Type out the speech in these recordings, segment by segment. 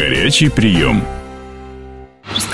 Горячий прием.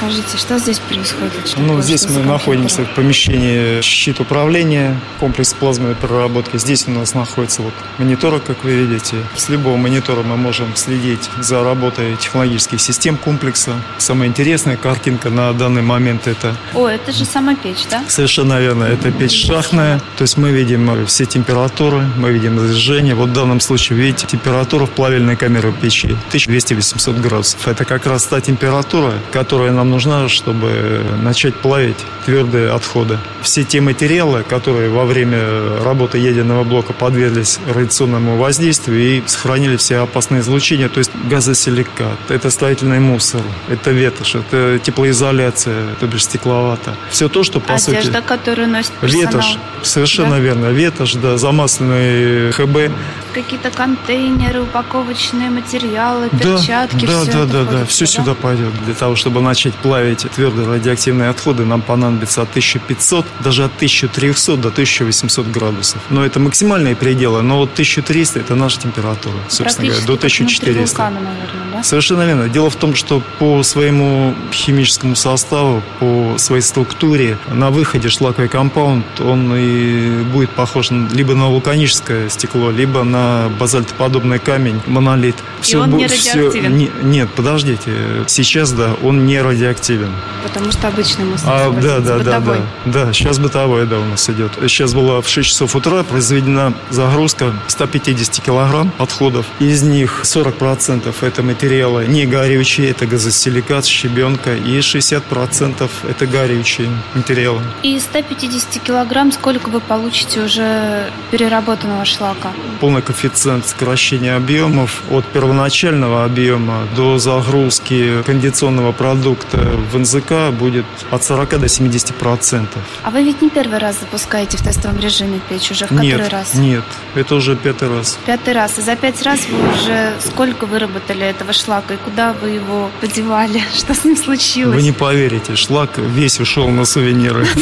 Расскажите, что здесь происходит? Что Ну, здесь мы находимся в помещении щит управления, комплекс плазменной переработки. Здесь у нас находится вот мониторы, как вы видите. С любого монитора мы можем следить за работой технологических систем комплекса. Самая интересная картинка на данный момент это О, это же сама печь, да? Совершенно верно. Это печь шахтная. То есть мы видим все температуры, мы видим разжижение. Вот в данном случае, видите, температура в плавильной камере печи 1200-800 градусов. Это как раз та температура, которая нам нужна, чтобы начать плавить твердые отходы. Все те материалы, которые во время работы ядерного блока подверглись радиационному воздействию и сохранили все опасные излучения, то есть газосиликат, это строительный мусор, это ветошь, это теплоизоляция, то бишь стекловата. Все то, что по сути... Одежда, которую носит персонал. Ветошь, совершенно Да? верно. Ветошь, да, замасленный ХБ. Какие-то контейнеры, упаковочные материалы, Да, перчатки, да, все да, да, да, все сюда? сюда пойдет. Для того, чтобы начать плавить твердые радиоактивные отходы, нам понадобится от 1500, даже от 1300 до 1800 градусов. Но это максимальные пределы, но вот 1300 это наша температура, собственно говоря, до как внутри 1400. вулкана, наверное, да? Совершенно верно. Дело в том, что по своему химическому составу, по своей структуре, на выходе шлаковый компаунд, он и будет похож либо на вулканическое стекло, либо на базальтоподобный камень, монолит. И он не радиоактивен? не- нет, подождите. Сейчас, да, он не радиоактивен. Потому что обычный мусор. А, да, да, да, да. Да, сейчас бытовой, да, у нас идет. Сейчас была в 6 часов утра произведена загрузка 150 килограмм отходов. Из них 40% это материалы не горючие, это газосиликат, щебенка, и 60% это горючие материалы. И 150 килограмм сколько вы получите уже переработанного шлака? Полный коэффициент сокращения объемов от первоначального объема до загрузки кондиционного продукта в НЗК будет от 40 до 70 процентов. А вы ведь не первый раз запускаете в тестовом режиме печь, уже в который Нет, раз? нет, это уже пятый раз. Пятый раз. И за пять раз вы уже сколько выработали этого шлака? И куда вы его подевали? Что с ним случилось? Вы не поверите, шлак весь ушел на сувениры.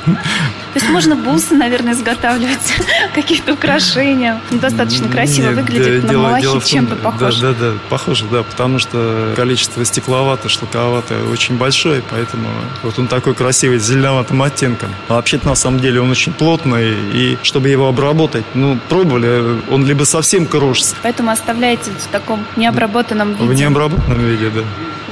То есть можно бусы, наверное, изготавливать, какие-то украшения. Достаточно красиво Нет, выглядит, да, на дело- малахит дело в том- чем-то похож. Да, да, да, похоже, да, потому что количество стекловато, шлаковато очень большое, поэтому вот он такой красивый, с зеленоватым оттенком. А вообще-то на самом деле он очень плотный, и чтобы его обработать, ну, пробовали, он либо совсем крошится, Поэтому оставляете в таком необработанном виде. в необработанном виде, да.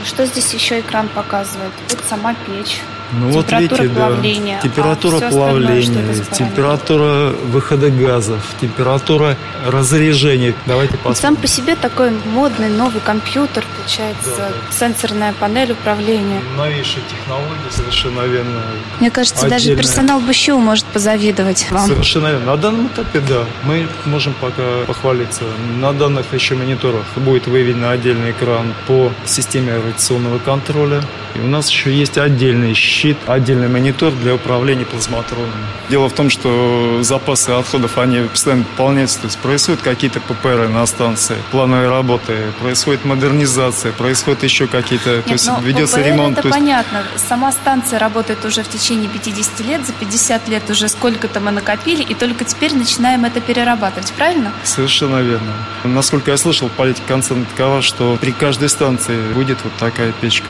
Что здесь еще экран показывает? Вот сама печь. Ну вот Температура видите, плавления. да. А Температура плавления, температура выхода газов, температура разрежения. Давайте Вот посмотрим. Сам по себе такой модный новый компьютер, получается, Да, сенсорная панель управления. Новейшие технологии, совершенно верно. Мне кажется, даже Отдельная. персонал БЩУ может позавидовать вам. Совершенно верно. На данном этапе, да, мы можем пока похвалиться. На данных еще мониторах будет выведен отдельный экран по системе радиационного контроля. И у нас еще есть отдельный щит, отдельный монитор для управления плазматронами. Дело в том, что запасы отходов, они постоянно пополняются. То есть происходят какие-то ППР на станции, плановые работы, происходит модернизация, происходят еще какие-то... то Нет, есть ну, ведется ППР ремонт. это то есть- понятно. Сама станция работает уже в течение 50 лет, за 50 лет уже сколько-то мы накопили, и только теперь начинаем это перерабатывать, правильно? Совершенно верно. Насколько я слышал, политика концерна такова, что при каждой станции будет вот такая печка.